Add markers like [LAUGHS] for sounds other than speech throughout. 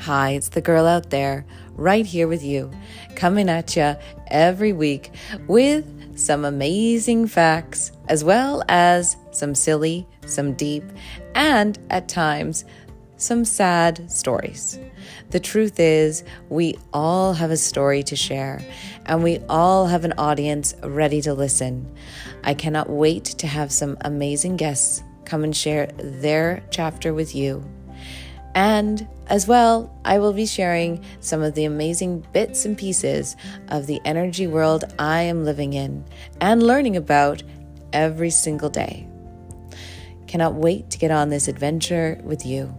Hi, it's the girl out there, right here with you, coming at you every week with some amazing facts, as well as some silly, some deep, and at times, some sad stories. The truth is, we all have a story to share, and we all have an audience ready to listen. I cannot wait to have some amazing guests come and share their chapter with you. And as well, I will be sharing some of the amazing bits and pieces of the energy world I am living in and learning about every single day. Cannot wait to get on this adventure with you.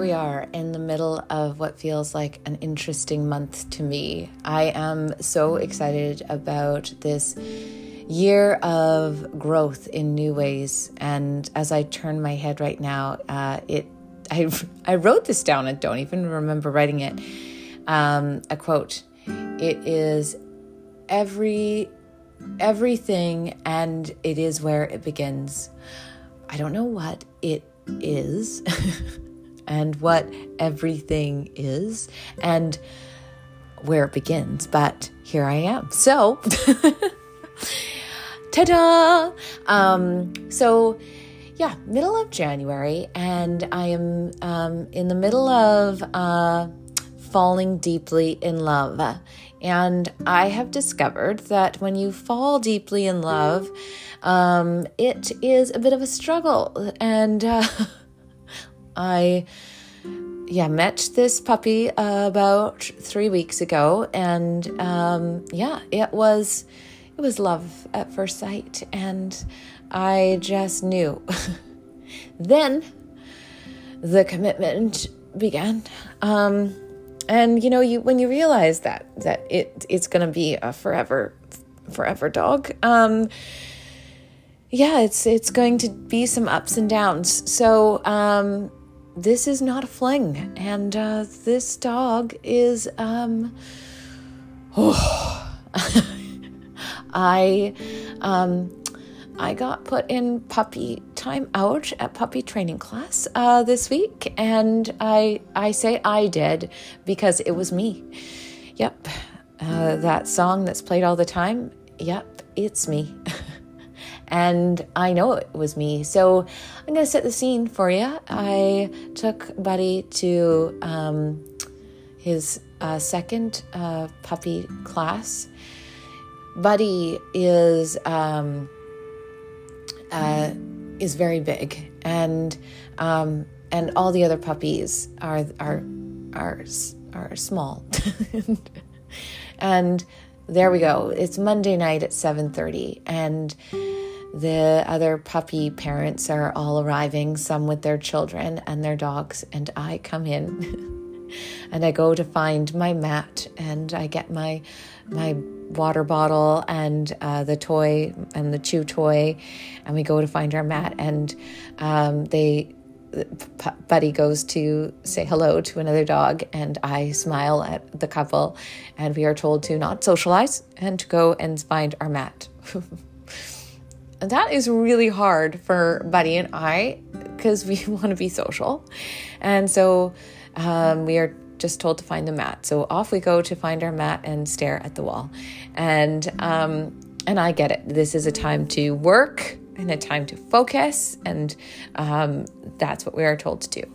Here we are in the middle of what feels like an interesting month to me. I am so excited about this year of growth in new ways. And as I turn my head right now, uh, it [LAUGHS] I, I wrote this down and don't even remember writing it. Um, a quote. It is every everything and it is where it begins. I don't know what it is. [LAUGHS] and what everything is and where it begins. But here I am. So, [LAUGHS] ta da! Um, so, yeah, middle of January, and I am um, in the middle of uh, falling deeply in love. And I have discovered that when you fall deeply in love, um, it is a bit of a struggle. And uh, [LAUGHS] I yeah met this puppy uh, about three weeks ago, and um, yeah, it was it was love at first sight, and I just knew. [LAUGHS] then the commitment began. Um, and you know, you when you realize that that it it's going to be a forever forever dog. Um, yeah, it's it's going to be some ups and downs. So um, this is not a fling, and uh, this dog is um. Oh, [SIGHS] I um, I got put in puppy time out at puppy training class uh, this week, and I I say I did because it was me. Yep, uh, that song that's played all the time. Yep, it's me. [LAUGHS] and I know it was me. So I'm going to set the scene for you. I took Buddy to um, his uh, second uh, puppy class. Buddy is um, uh, is very big, and um, and all the other puppies are are are are small, [LAUGHS] and there we go. It's Monday night at seven thirty, and the other puppy parents are all arriving, some with their children and their dogs, and I come in [LAUGHS] and I go to find my mat and I get my my water bottle and uh, the toy and the chew toy, and we go to find our mat and um, they Buddy goes to say hello to another dog, and I smile at the couple, and we are told to not socialize and to go and find our mat. [LAUGHS] that is really hard for Buddy and I because we [LAUGHS] want to be social. And so um, we are just told to find the mat. So off we go to find our mat and stare at the wall. And um, and I get it. This is a time to work and a time to focus, and um, that's what we are told to do.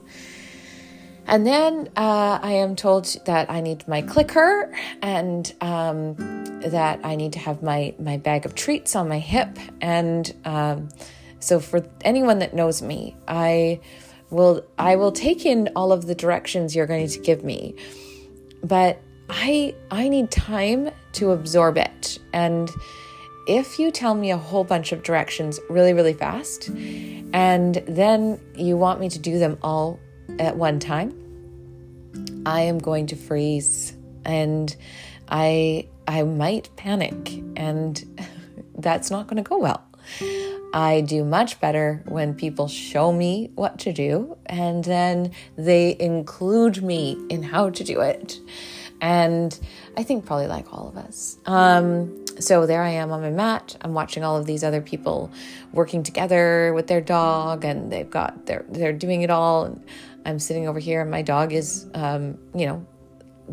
And then uh, I am told that I need my clicker and um, that I need to have my, my bag of treats on my hip. And um, so, for anyone that knows me, I will I will take in all of the directions you're going to give me, but I I need time to absorb it. And if you tell me a whole bunch of directions really really fast, and then you want me to do them all at one time, I am going to freeze and I I might panic and [LAUGHS] that's not going to go well. I do much better when people show me what to do and then they include me in how to do it. And I think probably like all of us. Um, so there I am on my mat. I'm watching all of these other people working together with their dog, and they've got they're they're doing it all. And I'm sitting over here, and my dog is, um, you know,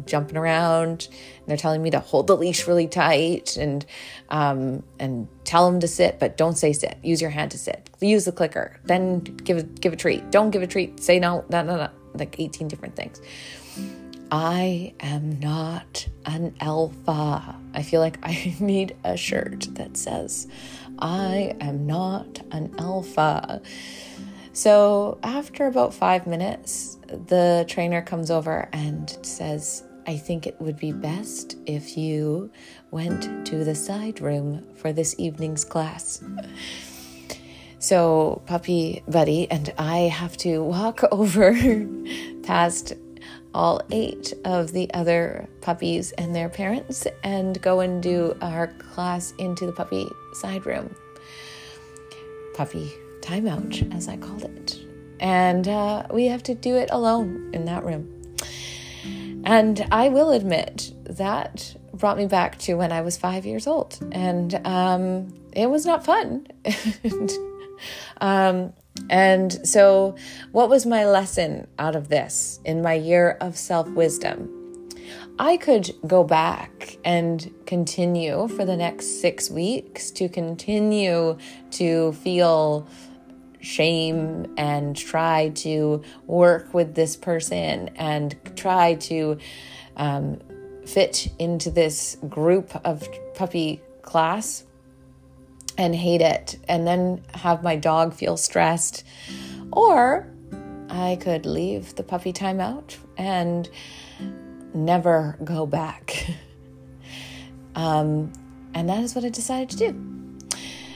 jumping around. And they're telling me to hold the leash really tight and um, and tell him to sit, but don't say sit. Use your hand to sit. Use the clicker. Then give a, give a treat. Don't give a treat. Say no. No no no. Like 18 different things. I am not an alpha. I feel like I [LAUGHS] need a shirt that says, I am not an alpha. So after about five minutes, the trainer comes over and says, I think it would be best if you went to the side room for this evening's class. So, Puppy Buddy and I have to walk [LAUGHS] over past all eight of the other puppies and their parents and go and do our class into the puppy side room. Puppy timeout, as I called it. And uh, we have to do it alone in that room. And I will admit that brought me back to when I was five years old. And um, it was not fun. [LAUGHS] um, and so, what was my lesson out of this in my year of self wisdom? I could go back and continue for the next six weeks to continue to feel shame and try to work with this person and try to um, fit into this group of puppy class and hate it and then have my dog feel stressed. Or I could leave the puppy time out and never go back. [LAUGHS] um, and that is what I decided to do.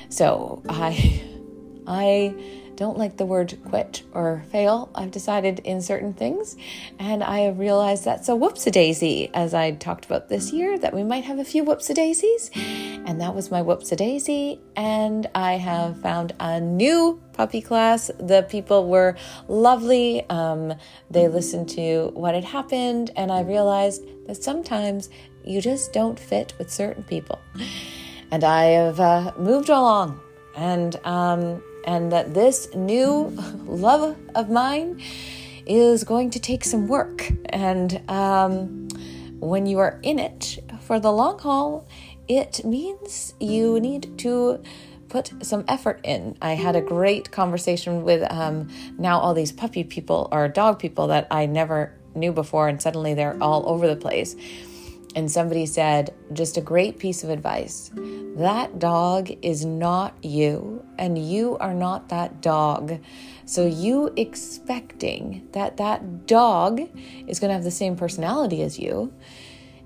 So I, I don't like the word quit or fail. I've decided in certain things, and I have realized that's a whoops a daisy, as I talked about this year, that we might have a few whoops a daisies. And that was my whoops a daisy. And I have found a new puppy class. The people were lovely. Um, they listened to what had happened, and I realized that sometimes you just don't fit with certain people. And I have uh, moved along. And um, and that this new [LAUGHS] love of mine is going to take some work. And um, when you are in it for the long haul, it means you need to put some effort in. I had a great conversation with um, now all these puppy people or dog people that I never knew before, and suddenly they're all over the place and somebody said, just a great piece of advice. That dog is not you, and you are not that dog. So, you expecting that that dog is going to have the same personality as you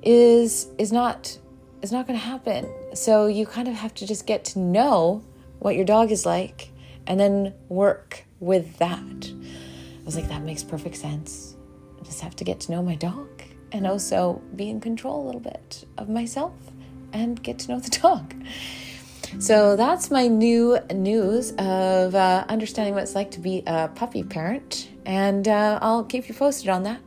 is is not is not going to happen. So, you kind of have to just get to know what your dog is like and then work with that. I was like, that makes perfect sense. I just have to get to know my dog and also be in control a little bit of myself and get to know the [LAUGHS] dog. So that's my new news of uh, understanding what it's like to be a puppy parent, and uh, I'll keep you posted on that.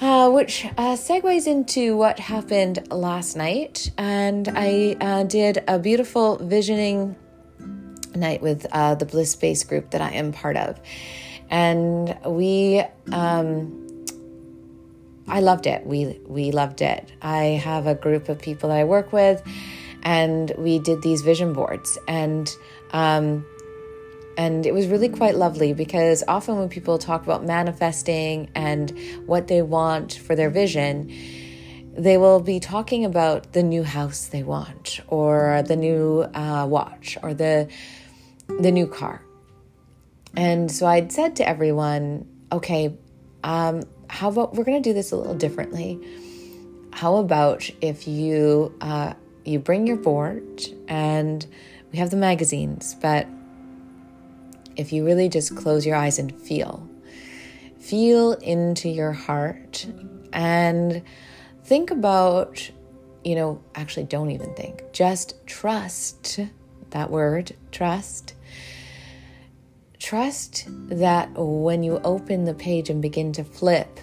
Uh, which uh, segues into what happened last night, and I uh, did a beautiful visioning night with uh, the Bliss Space group that I am part of, and we. Um, I loved it. We we loved it. I have a group of people that I work with, and we did these vision boards, and um, and it was really quite lovely because often when people talk about manifesting and what they want for their vision, they will be talking about the new house they want, or the new uh, watch, or the the new car. And so I'd said to everyone, okay, um, how about we're going to do this a little differently? How about if you uh, you bring your board and we have the magazines, but if you really just close your eyes and feel, feel into your heart and think about, you know, actually don't even think, just trust that word, trust Trust that when you open the page and begin to flip,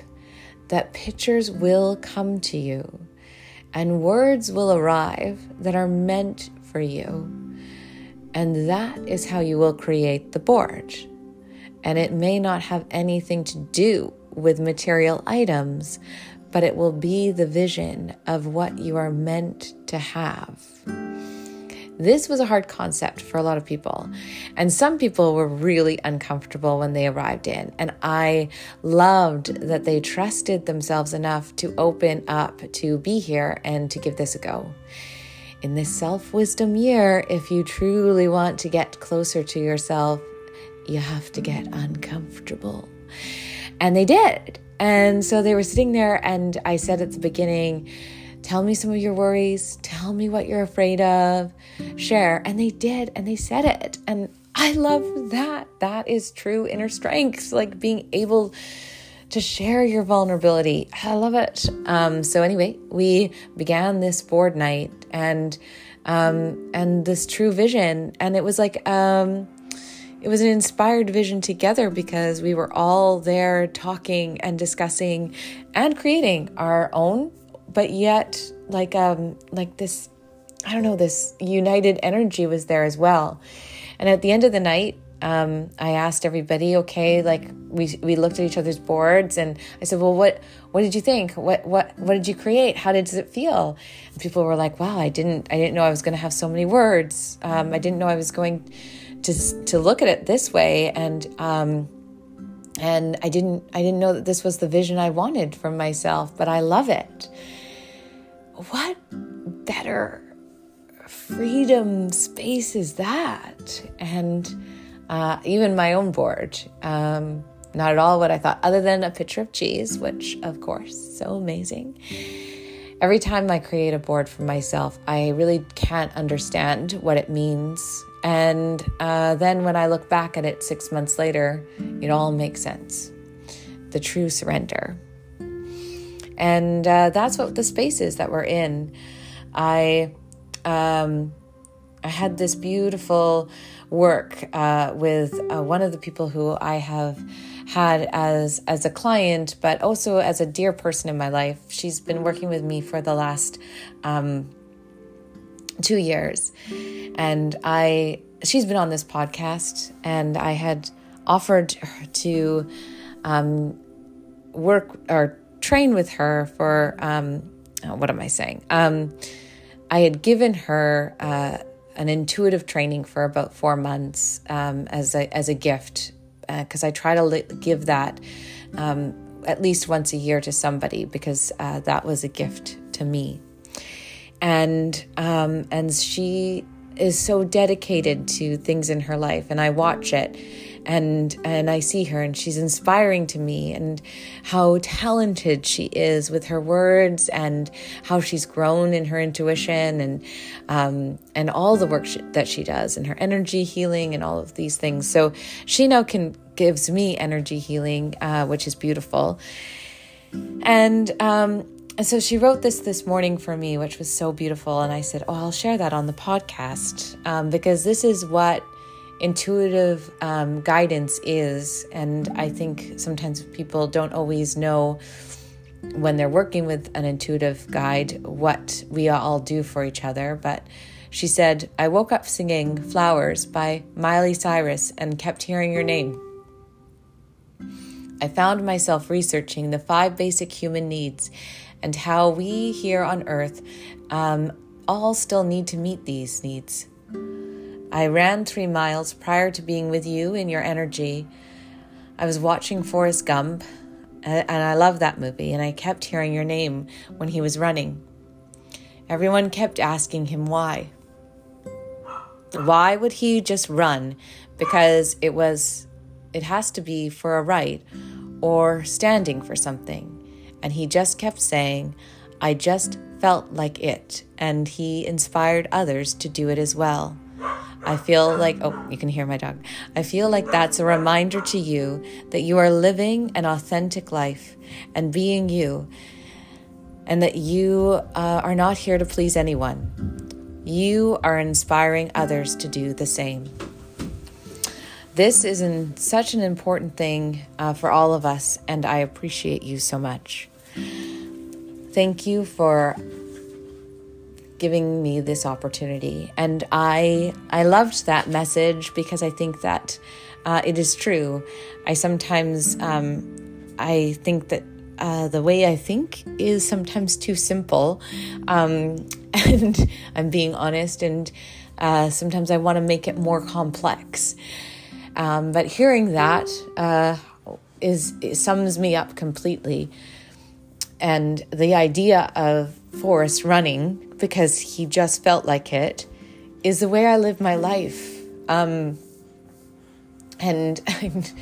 that pictures will come to you and words will arrive that are meant for you. And that is how you will create the board. And it may not have anything to do with material items, but it will be the vision of what you are meant to have. This was a hard concept for a lot of people. And some people were really uncomfortable when they arrived in. And I loved that they trusted themselves enough to open up to be here and to give this a go. In this self wisdom year, if you truly want to get closer to yourself, you have to get uncomfortable. And they did. And so they were sitting there, and I said at the beginning, Tell me some of your worries. Tell me what you're afraid of. Share. And they did, and they said it. And I love that. That is true inner strength, like being able to share your vulnerability. I love it. Um, so anyway, we began this board night and um, and this true vision, and it was like um, it was an inspired vision together because we were all there talking and discussing and creating our own but yet like um like this i don't know this united energy was there as well and at the end of the night um, I asked everybody, okay, like we we looked at each other's boards, and I said, well, what what did you think? What what what did you create? How did it feel? And people were like, wow, I didn't I didn't know I was going to have so many words. Um, I didn't know I was going to to look at it this way and um and I didn't I didn't know that this was the vision I wanted for myself, but I love it. What better freedom space is that? And uh, even my own board, um, not at all what I thought, other than a picture of cheese, which of course, so amazing every time I create a board for myself, I really can't understand what it means. And uh, then when I look back at it six months later, it all makes sense. The true surrender. And uh, that's what the space is that we're in. I, um, I had this beautiful work uh, with uh, one of the people who I have had as as a client, but also as a dear person in my life. She's been working with me for the last um, two years, and I she's been on this podcast, and I had offered to um, work or train with her for um, oh, what am I saying? Um, I had given her. Uh, an intuitive training for about four months um, as a as a gift because uh, I try to li- give that um, at least once a year to somebody because uh, that was a gift to me. And um, and she is so dedicated to things in her life, and I watch it and and I see her and she's inspiring to me and how talented she is with her words and how she's grown in her intuition and um, and all the work she, that she does and her energy healing and all of these things. So she now can gives me energy healing, uh, which is beautiful. And um, and so she wrote this this morning for me, which was so beautiful. And I said, Oh, I'll share that on the podcast um, because this is what intuitive um, guidance is. And I think sometimes people don't always know when they're working with an intuitive guide what we all do for each other. But she said, I woke up singing Flowers by Miley Cyrus and kept hearing your name. I found myself researching the five basic human needs and how we here on earth um, all still need to meet these needs. I ran three miles prior to being with you in your energy. I was watching Forrest Gump, and I love that movie, and I kept hearing your name when he was running. Everyone kept asking him why. Why would he just run? Because it was, it has to be for a right or standing for something. And he just kept saying, I just felt like it. And he inspired others to do it as well. I feel like, oh, you can hear my dog. I feel like that's a reminder to you that you are living an authentic life and being you, and that you uh, are not here to please anyone. You are inspiring others to do the same. This is such an important thing uh, for all of us, and I appreciate you so much. Thank you for giving me this opportunity. And I I loved that message because I think that uh, it is true. I sometimes um, I think that uh, the way I think is sometimes too simple, um, [LAUGHS] and I'm being honest. And uh, sometimes I want to make it more complex. Um, but hearing that uh, is sums me up completely. And the idea of Forrest running because he just felt like it is the way I live my life. Um, and [LAUGHS]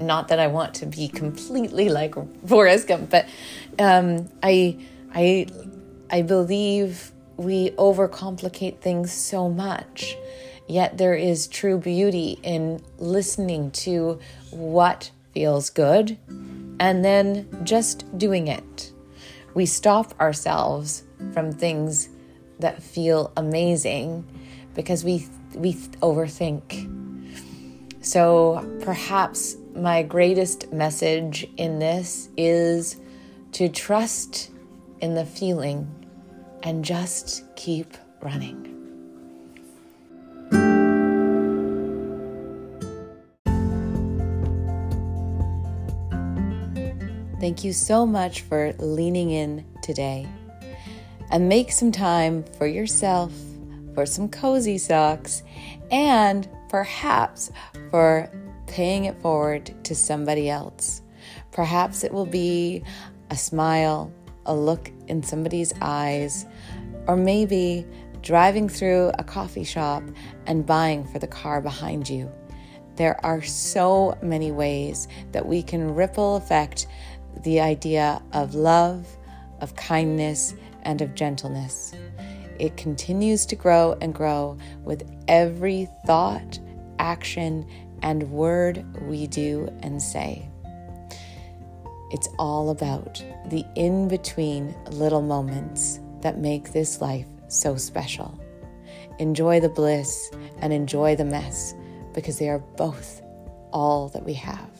not that I want to be completely like Forrest Gump, but um, I, I, I believe we overcomplicate things so much. Yet there is true beauty in listening to what feels good and then just doing it. We stop ourselves from things that feel amazing because we we overthink. So perhaps my greatest message in this is to trust in the feeling and just keep running. Thank you so much for leaning in today. And make some time for yourself, for some cozy socks, and perhaps for paying it forward to somebody else. Perhaps it will be a smile, a look in somebody's eyes, or maybe driving through a coffee shop and buying for the car behind you. There are so many ways that we can ripple effect the idea of love, of kindness, and of gentleness. It continues to grow and grow with every thought, action, and word we do and say. It's all about the in between little moments that make this life so special. Enjoy the bliss and enjoy the mess because they are both all that we have.